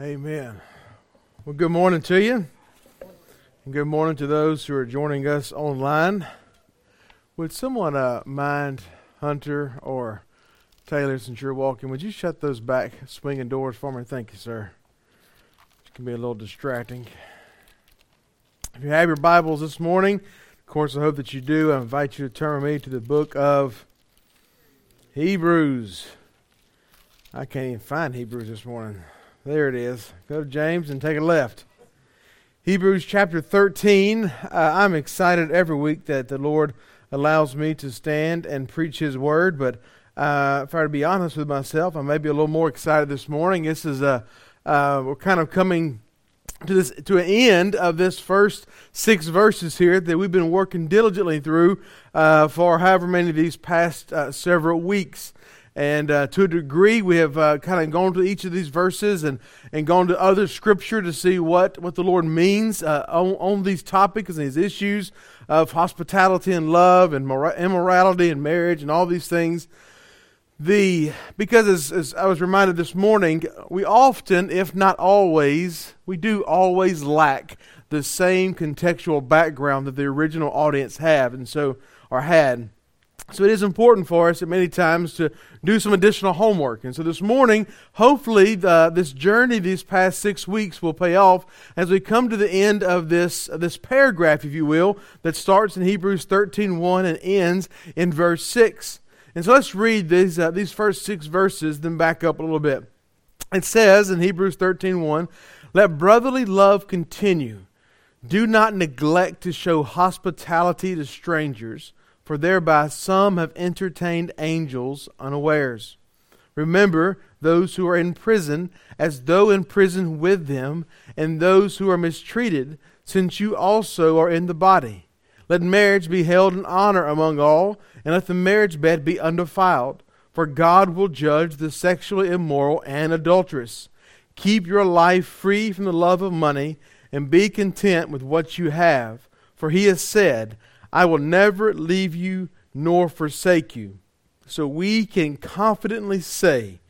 Amen. Well, good morning to you. And good morning to those who are joining us online. Would someone uh, mind, Hunter or Taylor, since you're walking, would you shut those back swinging doors for me? Thank you, sir. It can be a little distracting. If you have your Bibles this morning, of course, I hope that you do. I invite you to turn with me to the book of Hebrews. I can't even find Hebrews this morning. There it is. Go to James and take a left. Hebrews chapter 13. Uh, I'm excited every week that the Lord allows me to stand and preach His word, but uh, if I were to be honest with myself, I may be a little more excited this morning. This is a, uh, we're kind of coming to this to an end of this first six verses here that we've been working diligently through uh, for however many of these past uh, several weeks. And uh, to a degree, we have uh, kind of gone to each of these verses and, and gone to other scripture to see what, what the Lord means uh, on, on these topics and these issues of hospitality and love and mora- immorality and marriage and all these things. The because as, as I was reminded this morning, we often, if not always, we do always lack the same contextual background that the original audience have and so or had. So it is important for us at many times to do some additional homework. And so this morning, hopefully, the, this journey these past six weeks will pay off as we come to the end of this, uh, this paragraph, if you will, that starts in Hebrews 13 1 and ends in verse 6. And so let's read these, uh, these first six verses, then back up a little bit. It says in Hebrews 13 1, Let brotherly love continue. Do not neglect to show hospitality to strangers for thereby some have entertained angels unawares. Remember those who are in prison, as though in prison with them, and those who are mistreated, since you also are in the body. Let marriage be held in honor among all, and let the marriage bed be undefiled, for God will judge the sexually immoral and adulterous. Keep your life free from the love of money, and be content with what you have, for he has said, I will never leave you nor forsake you. So we can confidently say,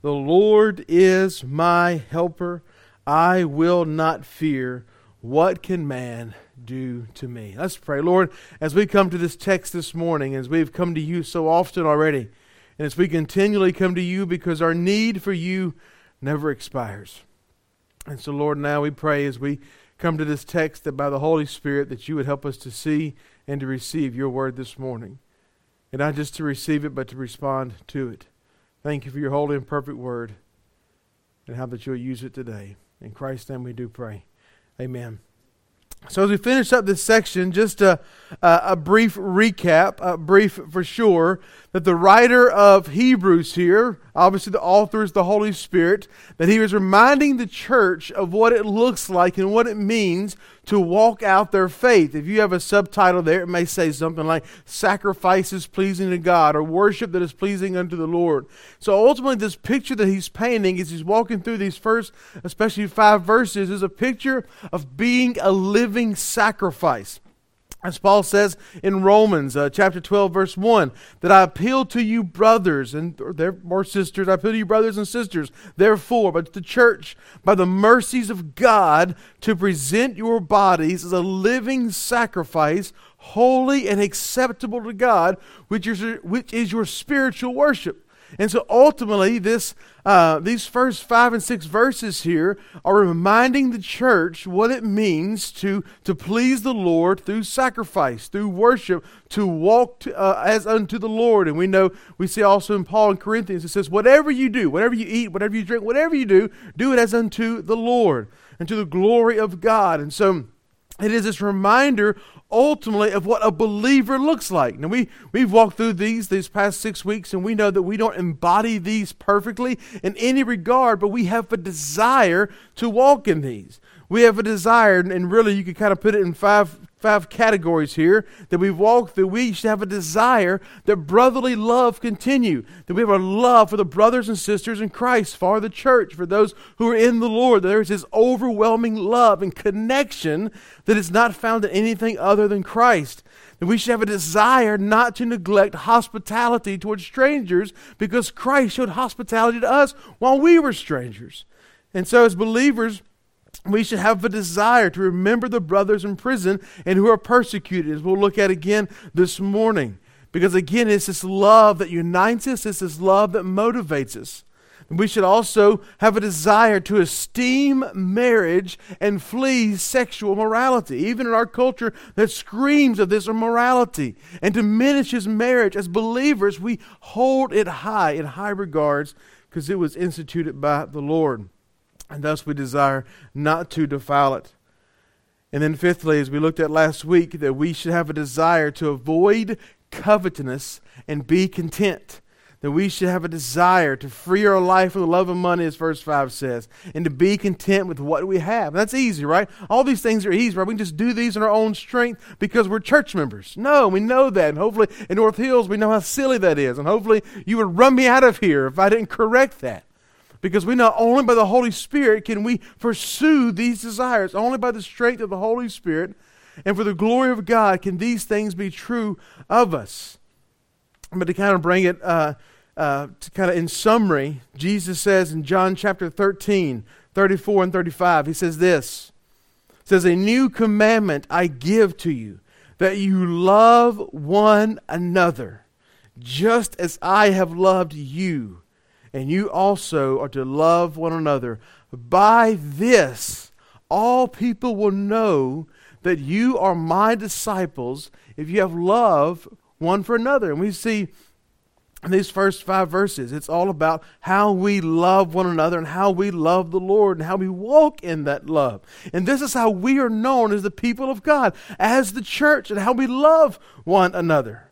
The Lord is my helper. I will not fear. What can man do to me? Let's pray. Lord, as we come to this text this morning, as we've come to you so often already, and as we continually come to you because our need for you never expires. And so, Lord, now we pray as we come to this text that by the Holy Spirit that you would help us to see and to receive your word this morning. And not just to receive it, but to respond to it. Thank you for your holy and perfect word and how that you'll use it today. In Christ's name we do pray. Amen. So, as we finish up this section, just a, a, brief recap, a brief for sure, that the writer of Hebrews here, obviously the author is the Holy Spirit, that he was reminding the church of what it looks like and what it means to walk out their faith. If you have a subtitle there, it may say something like sacrifices pleasing to God or worship that is pleasing unto the Lord. So ultimately, this picture that he's painting as he's walking through these first, especially five verses, is a picture of being a living sacrifice. As Paul says in Romans uh, chapter 12, verse 1, that I appeal to you, brothers and or sisters, I appeal to you, brothers and sisters, therefore, but the church, by the mercies of God, to present your bodies as a living sacrifice, holy and acceptable to God, which is, which is your spiritual worship. And so ultimately, this, uh, these first five and six verses here are reminding the church what it means to, to please the Lord through sacrifice, through worship, to walk to, uh, as unto the Lord. And we know, we see also in Paul and Corinthians, it says, whatever you do, whatever you eat, whatever you drink, whatever you do, do it as unto the Lord and to the glory of God. And so, it is this reminder ultimately of what a believer looks like. Now we we've walked through these these past 6 weeks and we know that we don't embody these perfectly in any regard, but we have a desire to walk in these. We have a desire and really you could kind of put it in five five categories here that we've walked through. We should have a desire that brotherly love continue, that we have a love for the brothers and sisters in Christ, for the church, for those who are in the Lord. There is this overwhelming love and connection that is not found in anything other than Christ. That we should have a desire not to neglect hospitality towards strangers because Christ showed hospitality to us while we were strangers. And so, as believers, we should have a desire to remember the brothers in prison and who are persecuted, as we'll look at again this morning. Because again, it's this love that unites us, it's this love that motivates us. We should also have a desire to esteem marriage and flee sexual morality, even in our culture that screams of this immorality and diminishes marriage. As believers, we hold it high in high regards because it was instituted by the Lord. And thus we desire not to defile it. And then, fifthly, as we looked at last week, that we should have a desire to avoid covetousness and be content that we should have a desire to free our life from the love of money, as verse 5 says, and to be content with what we have. And that's easy, right? All these things are easy, right? We can just do these in our own strength because we're church members. No, we know that. And hopefully in North Hills, we know how silly that is. And hopefully you would run me out of here if I didn't correct that. Because we know only by the Holy Spirit can we pursue these desires. Only by the strength of the Holy Spirit and for the glory of God can these things be true of us. But to kind of bring it uh, uh, to kind of in summary, Jesus says in John chapter 13, 34 and 35, he says this. says, A new commandment I give to you, that you love one another, just as I have loved you, and you also are to love one another. By this, all people will know that you are my disciples if you have love one for another. And we see in these first five verses, it's all about how we love one another and how we love the Lord and how we walk in that love. And this is how we are known as the people of God, as the church, and how we love one another.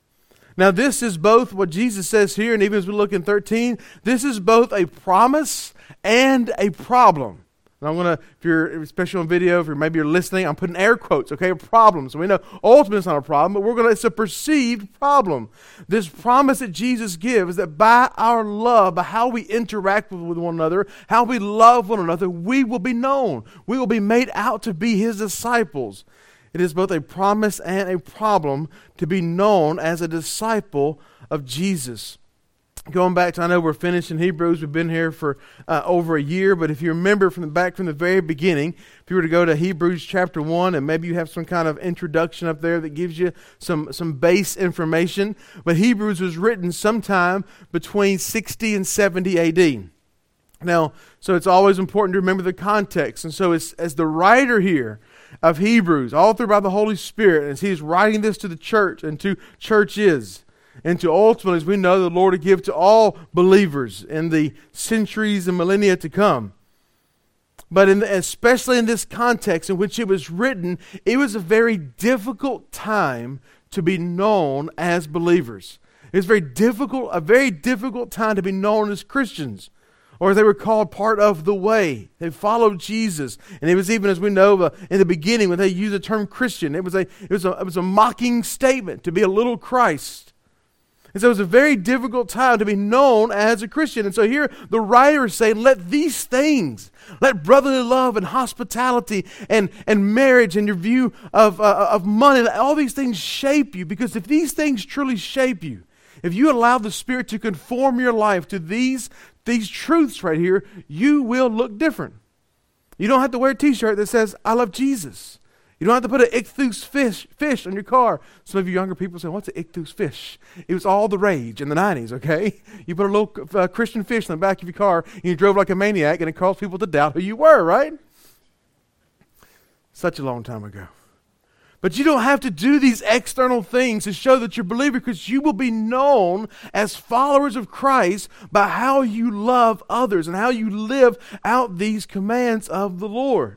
Now, this is both what Jesus says here, and even as we look in 13, this is both a promise and a problem. And I'm to, if you're especially on video, if you're, maybe you're listening, I'm putting air quotes, okay, problems. So we know ultimately it's not a problem, but we're to, it's a perceived problem. This promise that Jesus gives that by our love, by how we interact with one another, how we love one another, we will be known. We will be made out to be his disciples. It is both a promise and a problem to be known as a disciple of Jesus going back to, I know we're finishing Hebrews. We've been here for uh, over a year, but if you remember from the back from the very beginning, if you were to go to Hebrews chapter one, and maybe you have some kind of introduction up there that gives you some some base information. But Hebrews was written sometime between 60 and 70 A.D. Now, so it's always important to remember the context, and so as as the writer here of Hebrews, all through by the Holy Spirit, as he's writing this to the church and to churches and to ultimately, as we know, the Lord to give to all believers in the centuries and millennia to come. But in the, especially in this context in which it was written, it was a very difficult time to be known as believers. It was very difficult, a very difficult time to be known as Christians, or they were called part of the way. They followed Jesus, and it was even as we know uh, in the beginning when they used the term Christian, it was a it was a it was a mocking statement to be a little Christ. And so it was a very difficult time to be known as a Christian. And so here the writer is saying, let these things, let brotherly love and hospitality and, and marriage and your view of, uh, of money, all these things shape you. Because if these things truly shape you, if you allow the Spirit to conform your life to these, these truths right here, you will look different. You don't have to wear a t shirt that says, I love Jesus. You don't have to put an ichthus fish, fish on your car. Some of you younger people say, What's an ichthus fish? It was all the rage in the 90s, okay? You put a little uh, Christian fish in the back of your car and you drove like a maniac and it caused people to doubt who you were, right? Such a long time ago. But you don't have to do these external things to show that you're a believer because you will be known as followers of Christ by how you love others and how you live out these commands of the Lord.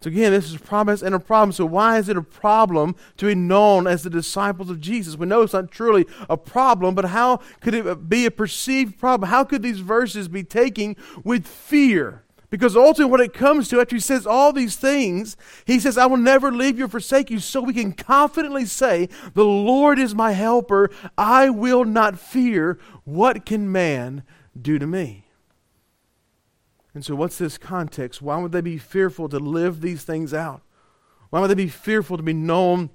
So again, this is a promise and a problem. So why is it a problem to be known as the disciples of Jesus? We know it's not truly a problem, but how could it be a perceived problem? How could these verses be taken with fear? Because ultimately, what it comes to, after he says all these things, he says, I will never leave you or forsake you. So we can confidently say, The Lord is my helper. I will not fear. What can man do to me? And so, what's this context? Why would they be fearful to live these things out? Why would they be fearful to be known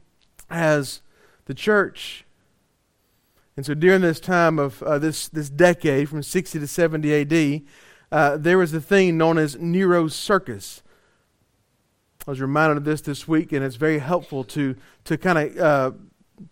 as the church? And so, during this time of uh, this, this decade from 60 to 70 AD, uh, there was a thing known as Nero's Circus. I was reminded of this this week, and it's very helpful to, to kind of uh,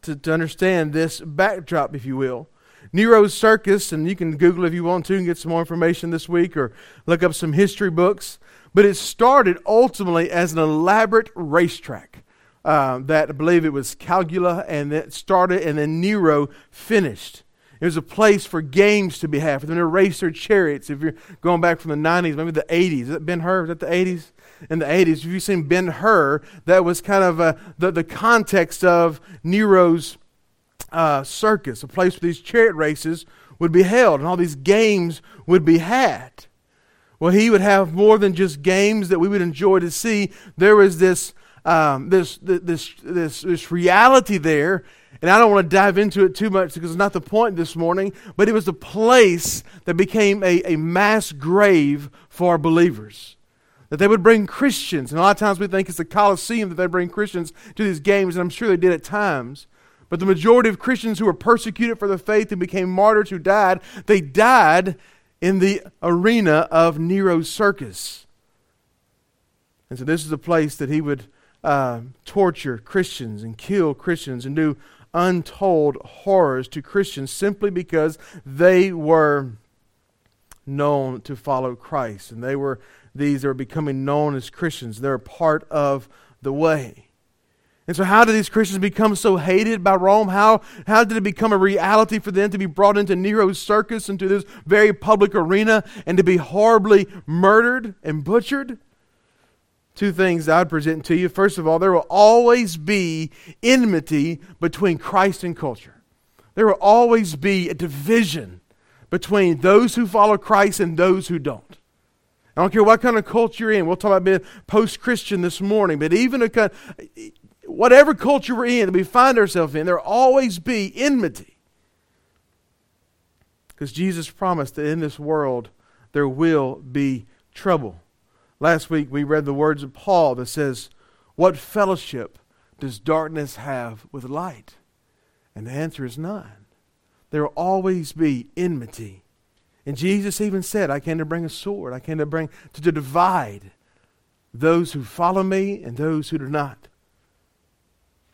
to, to understand this backdrop, if you will. Nero's Circus, and you can Google if you want to and get some more information this week or look up some history books. But it started ultimately as an elaborate racetrack uh, that I believe it was Caligula, and it started, and then Nero finished. It was a place for games to be had, for them to race their chariots. If you're going back from the 90s, maybe the 80s, is that Ben Hur? Is that the 80s? In the 80s, if you've seen Ben Hur, that was kind of uh, the, the context of Nero's uh, circus, a place where these chariot races would be held and all these games would be had. Well, he would have more than just games that we would enjoy to see. There was this, um, this, this, this, this reality there and I don't want to dive into it too much because it's not the point this morning, but it was a place that became a, a mass grave for believers. That they would bring Christians, and a lot of times we think it's the Colosseum that they bring Christians to these games, and I'm sure they did at times. But the majority of Christians who were persecuted for their faith and became martyrs who died, they died in the arena of Nero's circus. And so this is a place that he would uh, torture Christians and kill Christians and do untold horrors to Christians simply because they were known to follow Christ. And they were these are becoming known as Christians. They're part of the way. And so, how did these Christians become so hated by Rome? How, how did it become a reality for them to be brought into Nero's circus, into this very public arena, and to be horribly murdered and butchered? Two things I'd present to you. First of all, there will always be enmity between Christ and culture. There will always be a division between those who follow Christ and those who don't. I don't care what kind of culture you're in. We'll talk about being post Christian this morning, but even a, kind, whatever culture we're in that we find ourselves in, there will always be enmity. Because Jesus promised that in this world there will be trouble. Last week we read the words of Paul that says, What fellowship does darkness have with light? And the answer is none. There will always be enmity. And Jesus even said, I came to bring a sword. I came to bring to, to divide those who follow me and those who do not.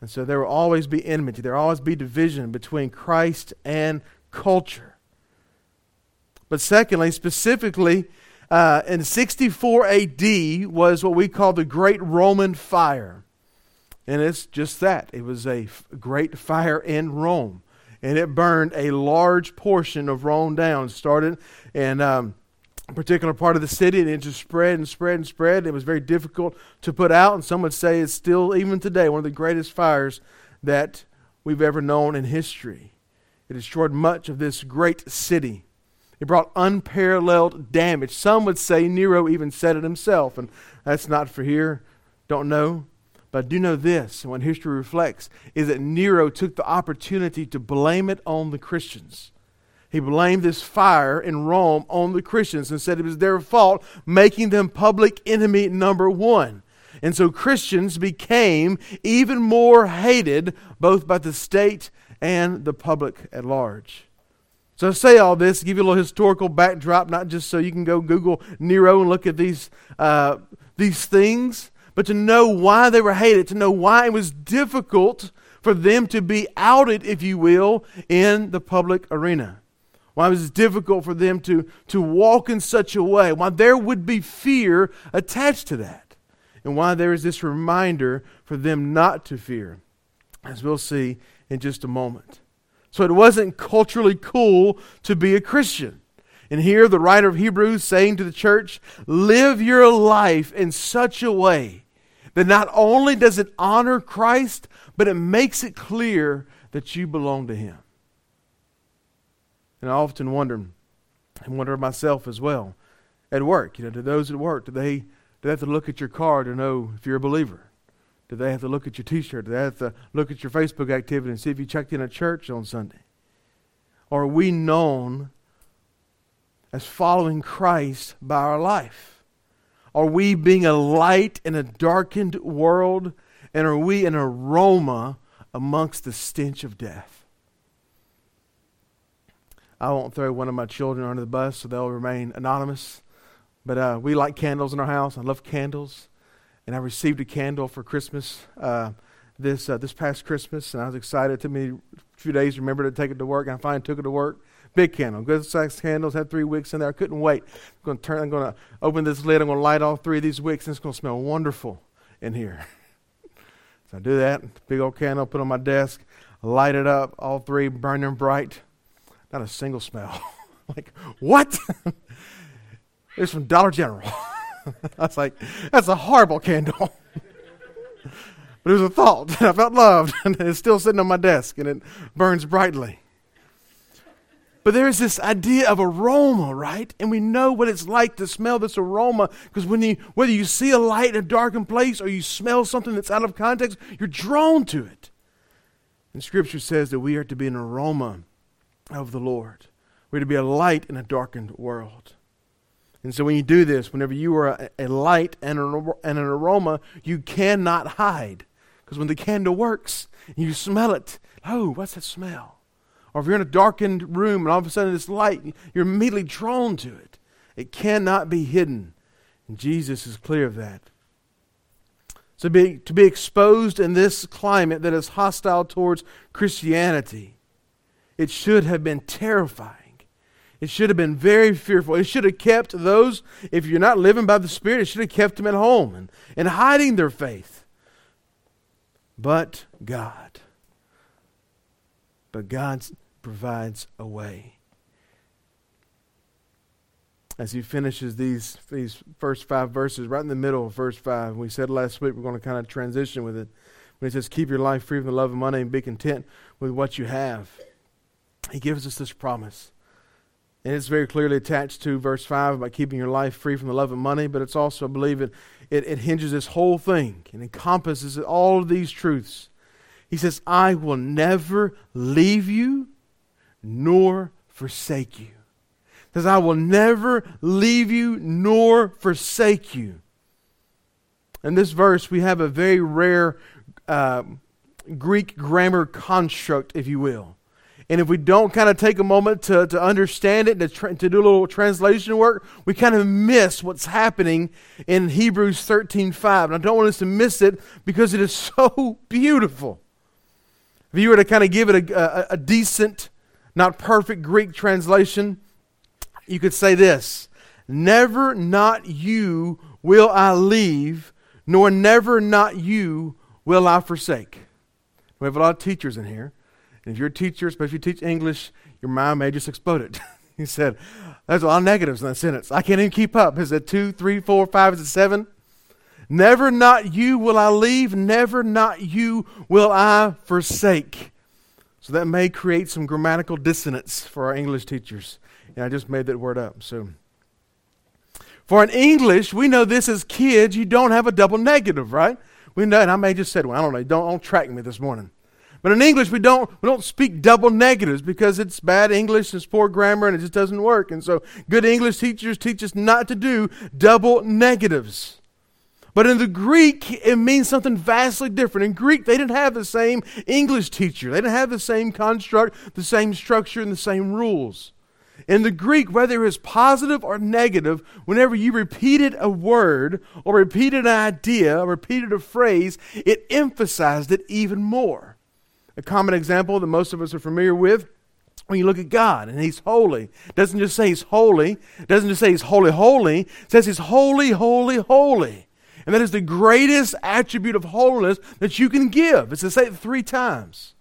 And so there will always be enmity. There will always be division between Christ and culture. But secondly, specifically, uh, in 64 AD was what we call the Great Roman Fire. And it's just that. It was a f- great fire in Rome. And it burned a large portion of Rome down. It started in um, a particular part of the city and it just spread and spread and spread. It was very difficult to put out. And some would say it's still, even today, one of the greatest fires that we've ever known in history. It destroyed much of this great city. It brought unparalleled damage. Some would say Nero even said it himself, and that's not for here. Don't know. But I do know this, and what history reflects, is that Nero took the opportunity to blame it on the Christians. He blamed this fire in Rome on the Christians and said it was their fault, making them public enemy number one. And so Christians became even more hated both by the state and the public at large. So I say all this, give you a little historical backdrop, not just so you can go Google Nero and look at these, uh, these things, but to know why they were hated, to know why it was difficult for them to be outed, if you will, in the public arena. Why it was difficult for them to, to walk in such a way, why there would be fear attached to that, and why there is this reminder for them not to fear, as we'll see in just a moment. So it wasn't culturally cool to be a Christian. And here, the writer of Hebrews saying to the church, live your life in such a way that not only does it honor Christ, but it makes it clear that you belong to Him. And I often wonder, and wonder myself as well, at work, you know, to those at work, do they, do they have to look at your car to know if you're a believer? Do they have to look at your t shirt? Do they have to look at your Facebook activity and see if you checked in at church on Sunday? Or are we known as following Christ by our life? Are we being a light in a darkened world? And are we an aroma amongst the stench of death? I won't throw one of my children under the bus so they'll remain anonymous. But uh, we like candles in our house. I love candles. And I received a candle for Christmas uh, this, uh, this past Christmas, and I was excited. It took me a few days to remember to take it to work, and I finally took it to work. Big candle, good size candles, had three wicks in there. I couldn't wait. I'm going to turn, I'm going to open this lid, I'm going to light all three of these wicks, and it's going to smell wonderful in here. so I do that, big old candle, put on my desk, light it up, all three burning bright. Not a single smell. like, what? it's from Dollar General. I was like, that's a horrible candle. but it was a thought, I felt loved, and it's still sitting on my desk, and it burns brightly. But there is this idea of aroma, right? And we know what it's like to smell this aroma because when you, whether you see a light in a darkened place or you smell something that's out of context, you're drawn to it. And Scripture says that we are to be an aroma of the Lord. We're to be a light in a darkened world. And so when you do this, whenever you are a, a light and an, and an aroma, you cannot hide. Because when the candle works, you smell it. Oh, what's that smell? Or if you're in a darkened room and all of a sudden it's light, you're immediately drawn to it. It cannot be hidden. And Jesus is clear of that. So be, to be exposed in this climate that is hostile towards Christianity, it should have been terrifying. It should have been very fearful. It should have kept those, if you're not living by the Spirit, it should have kept them at home and, and hiding their faith. But God. But God provides a way. As he finishes these, these first five verses, right in the middle of verse 5, we said last week we're going to kind of transition with it. When he says, Keep your life free from the love of money and be content with what you have, he gives us this promise and it's very clearly attached to verse 5 about keeping your life free from the love of money, but it's also, I believe, it, it, it hinges this whole thing and encompasses all of these truths. He says, I will never leave you nor forsake you. He says, I will never leave you nor forsake you. In this verse, we have a very rare uh, Greek grammar construct, if you will. And if we don't kind of take a moment to, to understand it, to, tra- to do a little translation work, we kind of miss what's happening in Hebrews 13 5. And I don't want us to miss it because it is so beautiful. If you were to kind of give it a, a, a decent, not perfect Greek translation, you could say this Never not you will I leave, nor never not you will I forsake. We have a lot of teachers in here. And if you're a teacher, especially if you teach English, your mind may just explode. it. he said, There's a lot of negatives in that sentence. I can't even keep up. Is it two, three, four, five? Is it seven? Never not you will I leave, never not you will I forsake. So that may create some grammatical dissonance for our English teachers. And I just made that word up. So for in English, we know this as kids, you don't have a double negative, right? We know, and I may just said, well, I don't know, don't, don't track me this morning. But in English, we don't, we don't speak double negatives because it's bad English, it's poor grammar, and it just doesn't work. And so good English teachers teach us not to do double negatives. But in the Greek, it means something vastly different. In Greek, they didn't have the same English teacher. They didn't have the same construct, the same structure, and the same rules. In the Greek, whether it was positive or negative, whenever you repeated a word or repeated an idea or repeated a phrase, it emphasized it even more. A common example that most of us are familiar with when you look at God and He's holy. Doesn't just say He's holy, doesn't just say He's holy, holy. Says He's holy, holy, holy. And that is the greatest attribute of holiness that you can give. It's to say it three times.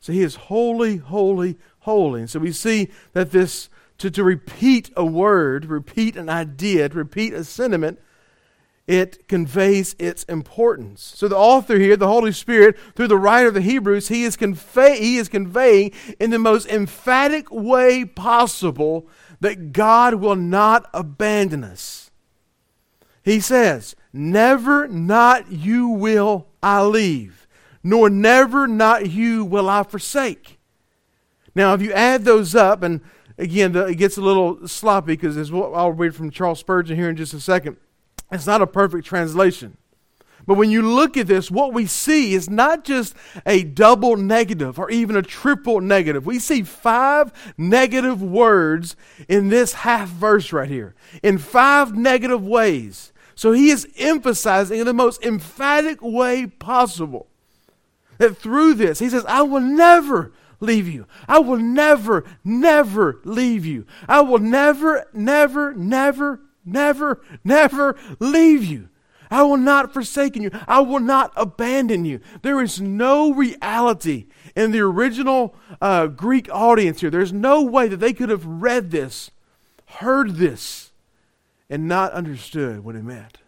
So He is holy, holy, holy. And so we see that this, to, to repeat a word, repeat an idea, to repeat a sentiment, it conveys its importance. So the author here, the Holy Spirit, through the writer of the Hebrews, he is, convey, he is conveying in the most emphatic way possible that God will not abandon us. He says, Never not you will I leave, nor never not you will I forsake. Now, if you add those up, and again, it gets a little sloppy because I'll read from Charles Spurgeon here in just a second. It's not a perfect translation. But when you look at this, what we see is not just a double negative or even a triple negative. We see five negative words in this half verse right here, in five negative ways. So he is emphasizing in the most emphatic way possible that through this, he says, I will never leave you. I will never, never leave you. I will never, never, never, never, never leave you. I will not forsake you. I will not abandon you. There is no reality in the original uh, Greek audience here. There's no way that they could have read this, heard this, and not understood what it meant.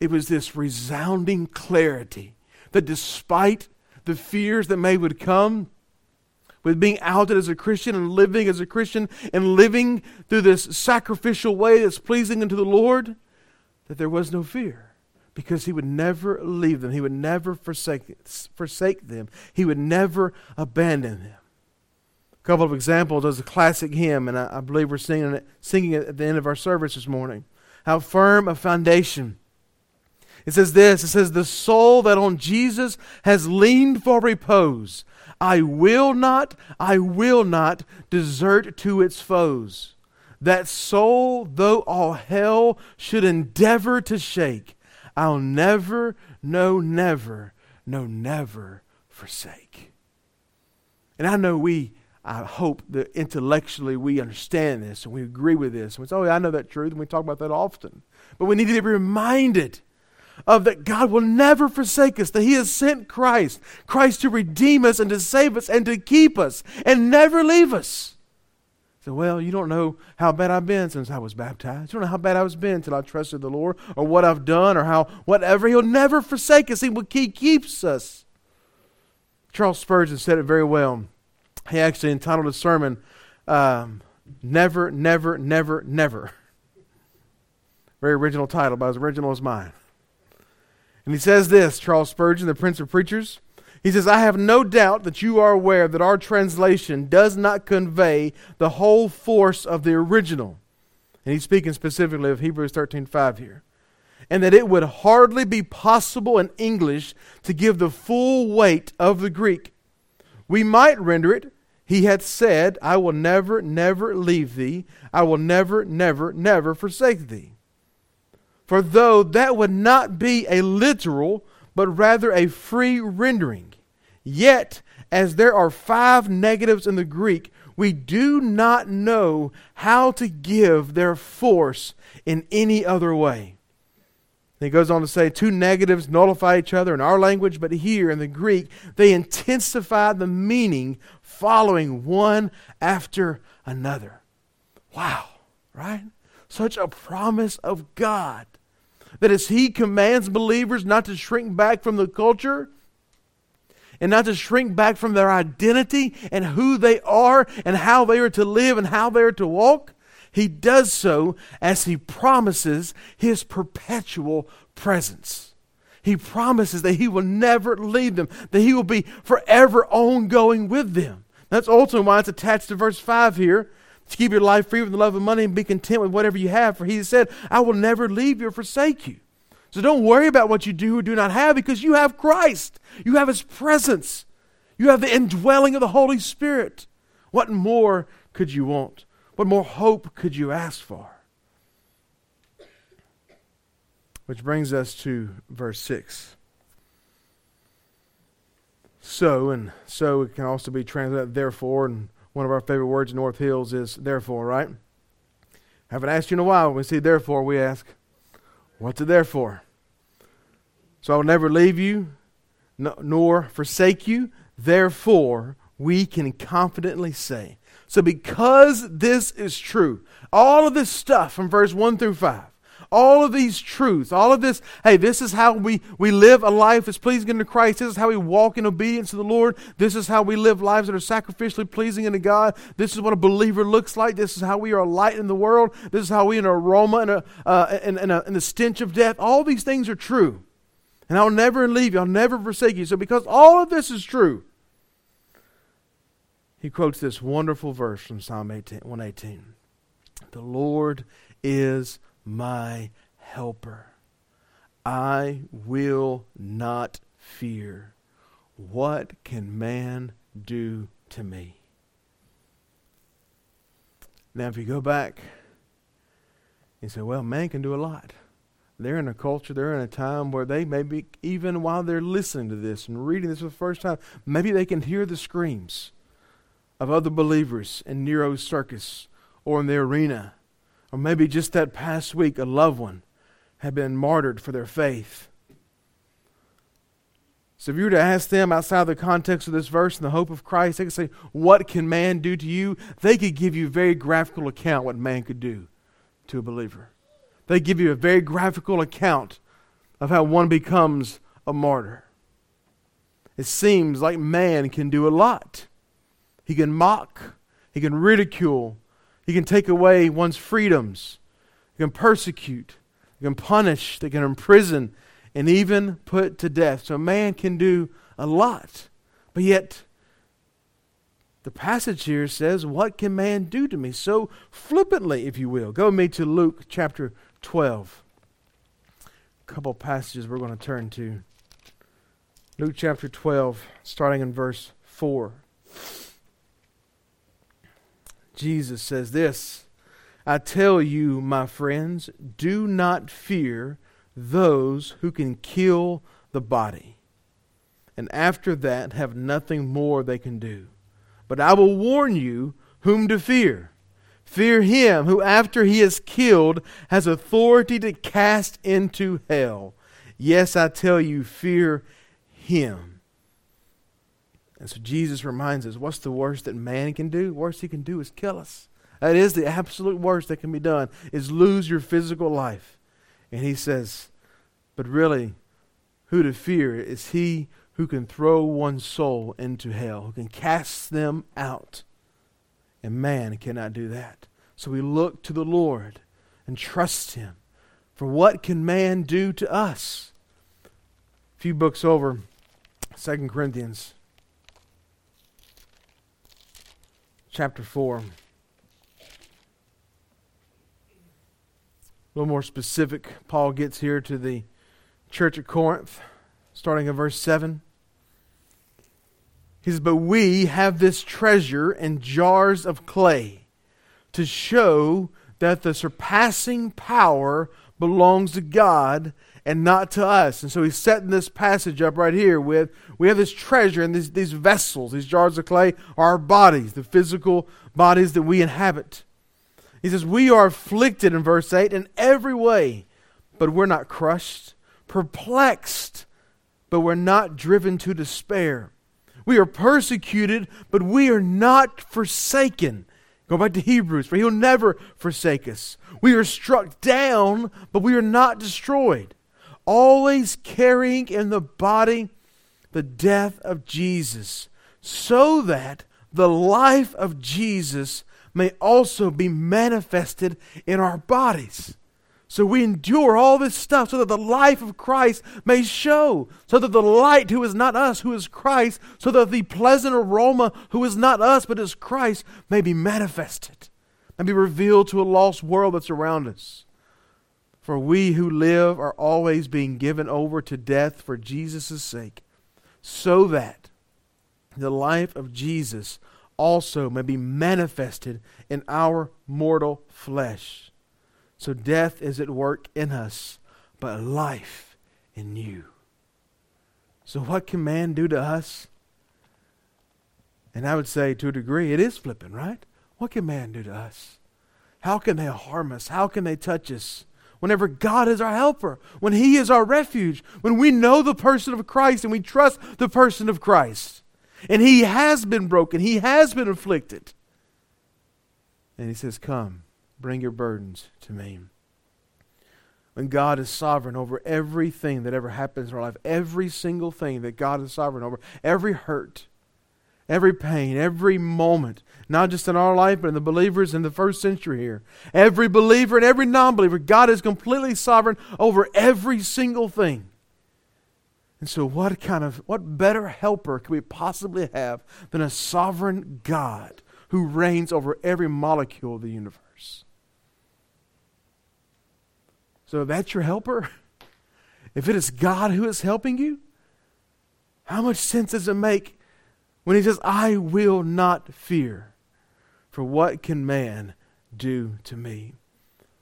It was this resounding clarity that despite the fears that may would come, with being outed as a Christian and living as a Christian and living through this sacrificial way that's pleasing unto the Lord, that there was no fear because he would never leave them. He would never forsake, forsake them. He would never abandon them. A couple of examples. There's a classic hymn, and I, I believe we're singing it, singing it at the end of our service this morning. How firm a foundation. It says this it says, The soul that on Jesus has leaned for repose, I will not, I will not desert to its foes. That soul, though all hell should endeavor to shake, I'll never, no, never, no, never forsake. And I know we, I hope that intellectually we understand this and we agree with this. And we say, oh, yeah, I know that truth, and we talk about that often. But we need to be reminded of that God will never forsake us, that He has sent Christ, Christ to redeem us and to save us and to keep us and never leave us. So, well, you don't know how bad I've been since I was baptized. You don't know how bad I was been until I trusted the Lord, or what I've done, or how whatever. He'll never forsake us. He, he keeps us. Charles Spurgeon said it very well. He actually entitled his sermon, um, Never, Never, Never, Never. Very original title, but as original as mine. And he says this Charles Spurgeon, the Prince of Preachers. He says, I have no doubt that you are aware that our translation does not convey the whole force of the original. And he's speaking specifically of Hebrews 13:5 here. And that it would hardly be possible in English to give the full weight of the Greek. We might render it, He hath said, I will never, never leave thee. I will never, never, never forsake thee. For though that would not be a literal, but rather a free rendering, Yet, as there are five negatives in the Greek, we do not know how to give their force in any other way. he goes on to say two negatives nullify each other in our language, but here in the Greek, they intensify the meaning following one after another. Wow, right? Such a promise of God that as He commands believers not to shrink back from the culture, and not to shrink back from their identity and who they are and how they are to live and how they are to walk. He does so as he promises his perpetual presence. He promises that he will never leave them, that he will be forever ongoing with them. That's ultimately why it's attached to verse 5 here. To keep your life free from the love of money and be content with whatever you have. For he said, I will never leave you or forsake you. So don't worry about what you do or do not have because you have Christ. You have His presence. You have the indwelling of the Holy Spirit. What more could you want? What more hope could you ask for? Which brings us to verse 6. So, and so it can also be translated therefore, and one of our favorite words in North Hills is therefore, right? Haven't asked you in a while. When we see therefore, we ask, what's it there for? So I will never leave you nor forsake you. Therefore, we can confidently say. So, because this is true, all of this stuff from verse 1 through 5, all of these truths, all of this, hey, this is how we, we live a life that's pleasing to Christ. This is how we walk in obedience to the Lord. This is how we live lives that are sacrificially pleasing unto God. This is what a believer looks like. This is how we are a light in the world. This is how we an aroma and, a, uh, and, and, a, and the stench of death. All these things are true. And I'll never leave you. I'll never forsake you. So, because all of this is true, he quotes this wonderful verse from Psalm 18, 118. The Lord is my helper. I will not fear. What can man do to me? Now, if you go back and say, well, man can do a lot. They're in a culture, they're in a time where they maybe, even while they're listening to this and reading this for the first time, maybe they can hear the screams of other believers in Nero's circus or in the arena. Or maybe just that past week, a loved one had been martyred for their faith. So if you were to ask them outside the context of this verse and the hope of Christ, they could say, What can man do to you? They could give you a very graphical account what man could do to a believer. They give you a very graphical account of how one becomes a martyr. It seems like man can do a lot. He can mock, he can ridicule, he can take away one's freedoms, he can persecute, he can punish, they can imprison, and even put to death. So man can do a lot. But yet, the passage here says, What can man do to me? So flippantly, if you will. Go with me to Luke chapter 12. A couple passages we're going to turn to. Luke chapter 12, starting in verse 4. Jesus says this I tell you, my friends, do not fear those who can kill the body, and after that have nothing more they can do. But I will warn you whom to fear. Fear him who, after he is killed, has authority to cast into hell. Yes, I tell you, fear him. And so Jesus reminds us what's the worst that man can do? Worst he can do is kill us. That is the absolute worst that can be done, is lose your physical life. And he says, but really, who to fear is he who can throw one's soul into hell, who can cast them out. And man cannot do that. So we look to the Lord and trust him. For what can man do to us? A few books over, Second Corinthians chapter 4. A little more specific, Paul gets here to the church at Corinth, starting in verse 7. He says, But we have this treasure in jars of clay to show that the surpassing power belongs to God and not to us. And so he's setting this passage up right here with we have this treasure in these, these vessels, these jars of clay, are our bodies, the physical bodies that we inhabit. He says, We are afflicted in verse 8 in every way, but we're not crushed, perplexed, but we're not driven to despair we are persecuted, but we are not forsaken. Go back to Hebrews, for he'll never forsake us. We are struck down, but we are not destroyed. Always carrying in the body the death of Jesus, so that the life of Jesus may also be manifested in our bodies. So we endure all this stuff so that the life of Christ may show, so that the light who is not us, who is Christ, so that the pleasant aroma who is not us but is Christ may be manifested and be revealed to a lost world that's around us. For we who live are always being given over to death for Jesus' sake, so that the life of Jesus also may be manifested in our mortal flesh. So death is at work in us, but life in you. So, what can man do to us? And I would say, to a degree, it is flipping, right? What can man do to us? How can they harm us? How can they touch us? Whenever God is our helper, when He is our refuge, when we know the person of Christ and we trust the person of Christ, and He has been broken, He has been afflicted. And He says, Come, Bring your burdens to me. When God is sovereign over everything that ever happens in our life, every single thing that God is sovereign over, every hurt, every pain, every moment, not just in our life, but in the believers in the first century here. Every believer and every non believer, God is completely sovereign over every single thing. And so, what kind of, what better helper could we possibly have than a sovereign God who reigns over every molecule of the universe? So if that's your helper? if it is God who is helping you, how much sense does it make when he says, I will not fear? For what can man do to me?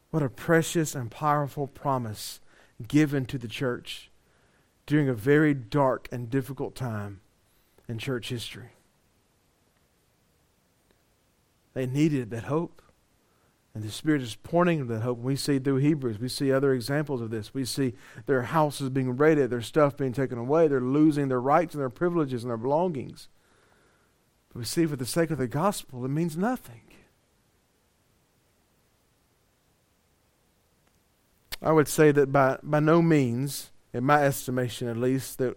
What a precious and powerful promise given to the church during a very dark and difficult time in church history. They needed that hope. And the Spirit is pointing to that hope. We see through Hebrews, we see other examples of this. We see their houses being raided, their stuff being taken away, they're losing their rights and their privileges and their belongings. But we see for the sake of the gospel, it means nothing. I would say that by, by no means, in my estimation at least, that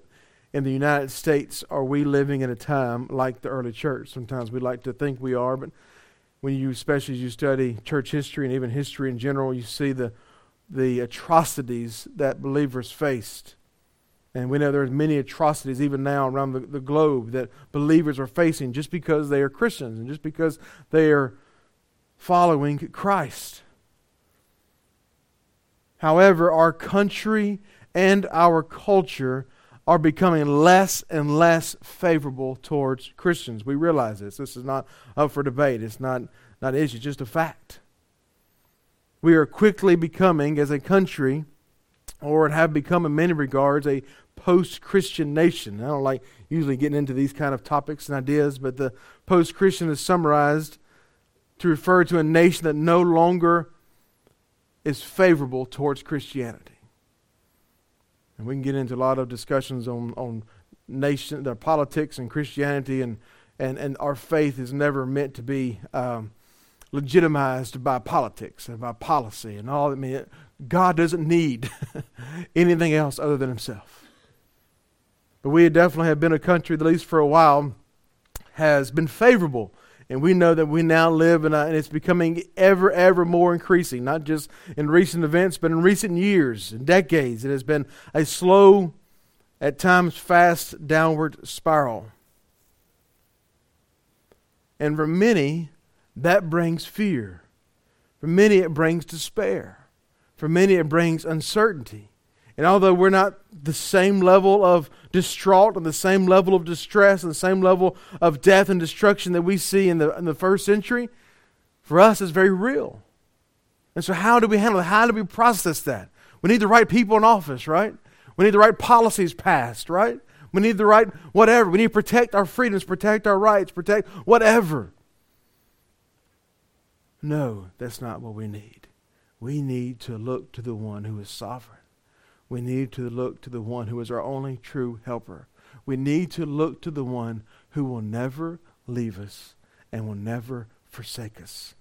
in the United States are we living in a time like the early church. Sometimes we like to think we are, but when you, especially as you study church history and even history in general, you see the, the atrocities that believers faced. And we know there's many atrocities even now around the, the globe that believers are facing just because they are Christians and just because they are following Christ. However, our country and our culture are becoming less and less favorable towards Christians. We realize this. This is not up for debate. It's not, not an issue, it's just a fact. We are quickly becoming, as a country, or have become in many regards, a post Christian nation. I don't like usually getting into these kind of topics and ideas, but the post Christian is summarized to refer to a nation that no longer is favorable towards Christianity. And we can get into a lot of discussions on, on nation, the politics and Christianity, and, and, and our faith is never meant to be um, legitimized by politics and by policy and all. I mean, God doesn't need anything else other than Himself. But we definitely have been a country, at least for a while, has been favorable and we know that we now live in a, and it's becoming ever, ever more increasing, not just in recent events, but in recent years and decades. It has been a slow, at times fast downward spiral. And for many, that brings fear. For many, it brings despair. For many, it brings uncertainty. And although we're not the same level of distraught and the same level of distress and the same level of death and destruction that we see in the, in the first century, for us it's very real. And so, how do we handle it? How do we process that? We need the right people in office, right? We need the right policies passed, right? We need the right whatever. We need to protect our freedoms, protect our rights, protect whatever. No, that's not what we need. We need to look to the one who is sovereign we need to look to the one who is our only true helper. We need to look to the one who will never leave us and will never forsake us.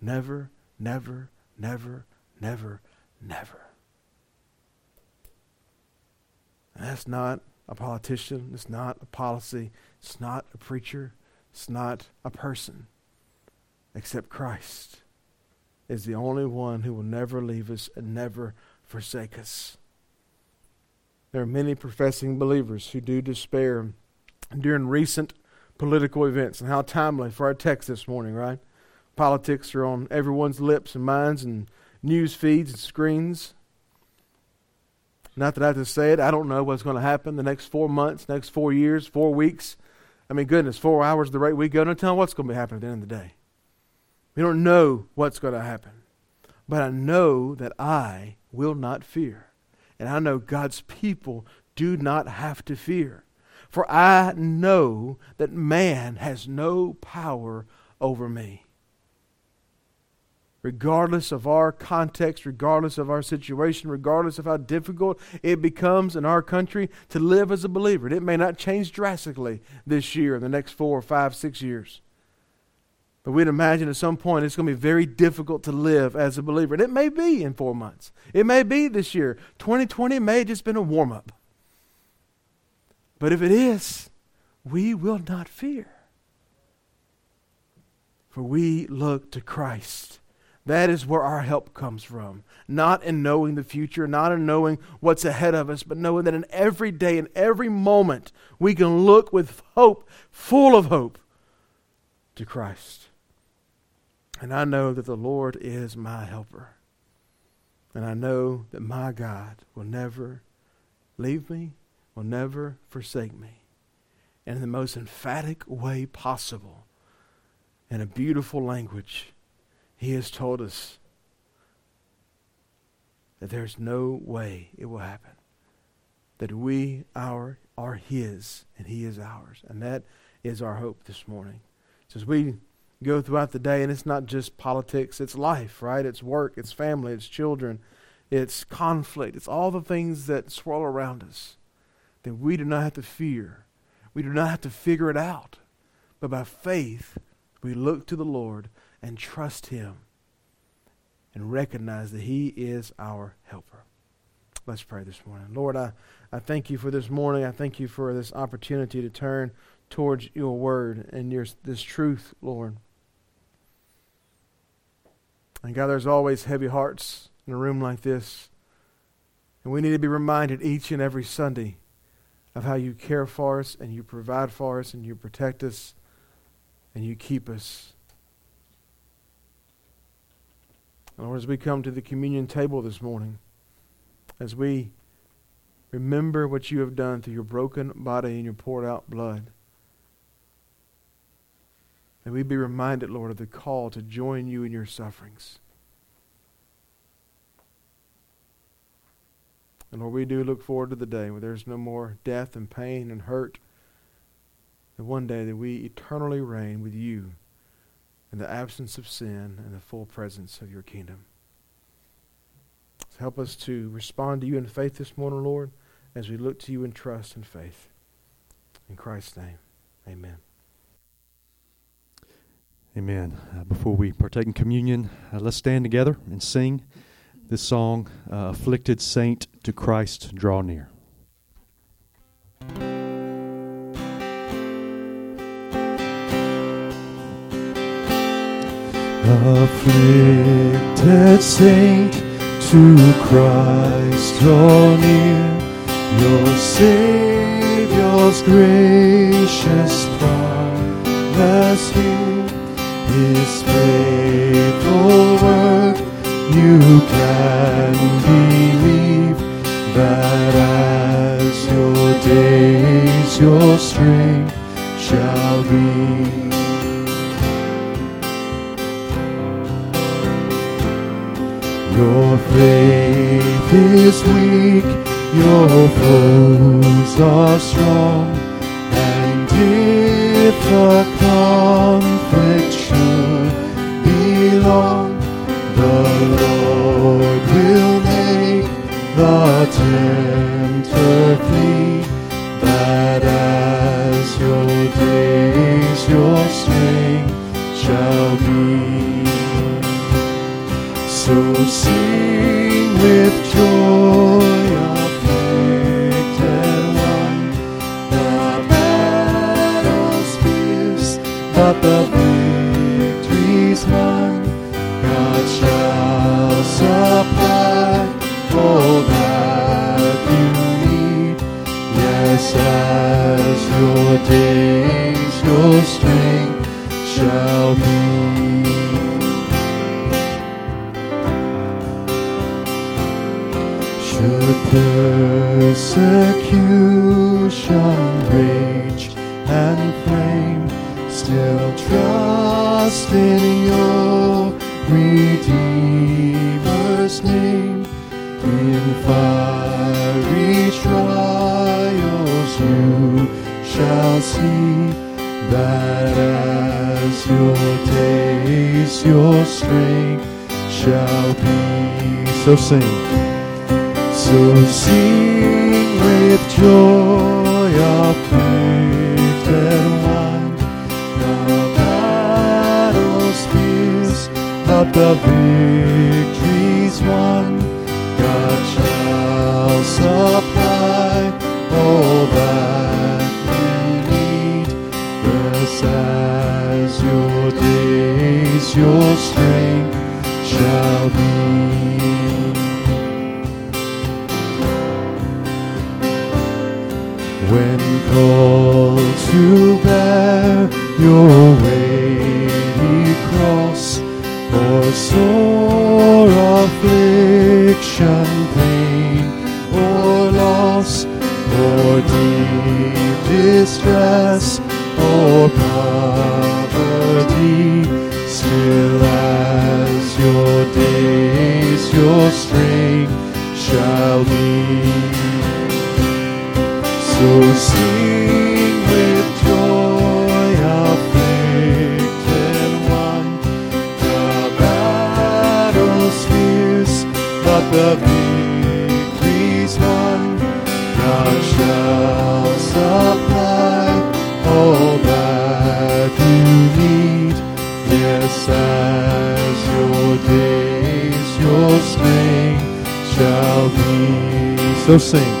Never, never, never, never, never. And that's not a politician. It's not a policy. It's not a preacher. It's not a person. Except Christ is the only one who will never leave us and never forsake us. There are many professing believers who do despair during recent political events. And how timely for our text this morning, right? Politics are on everyone's lips and minds and news feeds and screens. Not that I have to say it, I don't know what's going to happen the next four months, next four years, four weeks. I mean, goodness, four hours the rate we go, don't tell what's going to be happening at the end of the day. We don't know what's going to happen. But I know that I will not fear. And I know God's people do not have to fear. For I know that man has no power over me. Regardless of our context, regardless of our situation, regardless of how difficult it becomes in our country to live as a believer, it may not change drastically this year, the next four, five, six years. But we'd imagine at some point it's going to be very difficult to live as a believer. And it may be in four months. It may be this year. 2020 may have just been a warm up. But if it is, we will not fear. For we look to Christ. That is where our help comes from. Not in knowing the future, not in knowing what's ahead of us, but knowing that in every day, in every moment, we can look with hope, full of hope, to Christ. And I know that the Lord is my helper. And I know that my God will never leave me, will never forsake me. And in the most emphatic way possible, in a beautiful language, He has told us that there's no way it will happen. That we our, are His and He is ours. And that is our hope this morning. So as we go throughout the day, and it's not just politics, it's life, right? It's work, it's family, it's children, it's conflict, it's all the things that swirl around us that we do not have to fear. We do not have to figure it out. But by faith, we look to the Lord and trust Him and recognize that He is our helper. Let's pray this morning. Lord, I, I thank you for this morning. I thank you for this opportunity to turn towards your word and your, this truth, Lord. And God, there's always heavy hearts in a room like this. And we need to be reminded each and every Sunday of how you care for us and you provide for us and you protect us and you keep us. And Lord, as we come to the communion table this morning, as we remember what you have done through your broken body and your poured out blood, May we be reminded, Lord, of the call to join you in your sufferings. And Lord, we do look forward to the day where there's no more death and pain and hurt. The one day that we eternally reign with you in the absence of sin and the full presence of your kingdom. So help us to respond to you in faith this morning, Lord, as we look to you in trust and faith. In Christ's name, amen. Amen. Uh, before we partake in communion, uh, let's stand together and sing this song, uh, Afflicted Saint to Christ Draw Near. Afflicted saint to Christ draw near, your Savior's gracious promise here his faithful word, you can believe that as your days, your strength shall be. Your faith is weak, your foes are strong, and if a conflict tempter that as your days your strength shall be. So sing persecution rage and flame, still trust in your Redeemer's name in fiery trials you shall see that as your days your strength shall be. So sing. So sing with joy of but the victory's won. God shall supply all that you need. As your days, your strength shall be. Called to bear your weighty cross, for sore affliction, pain, or loss, or deep distress So sing.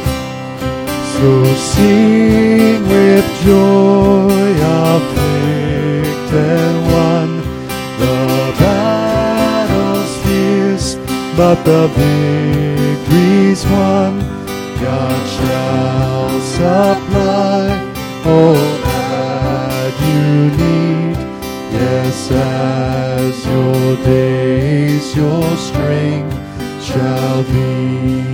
So sing with joy, afflicted one. The battle's fierce, but the victory's won. Supply all that oh, you need. Yes, as your days, your strength shall be.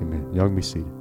Amen. Can be seated.